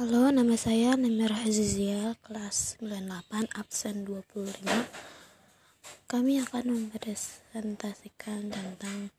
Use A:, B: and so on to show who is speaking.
A: Halo, nama saya Namira Azizia, kelas 98, absen 25. Kami akan mempresentasikan tentang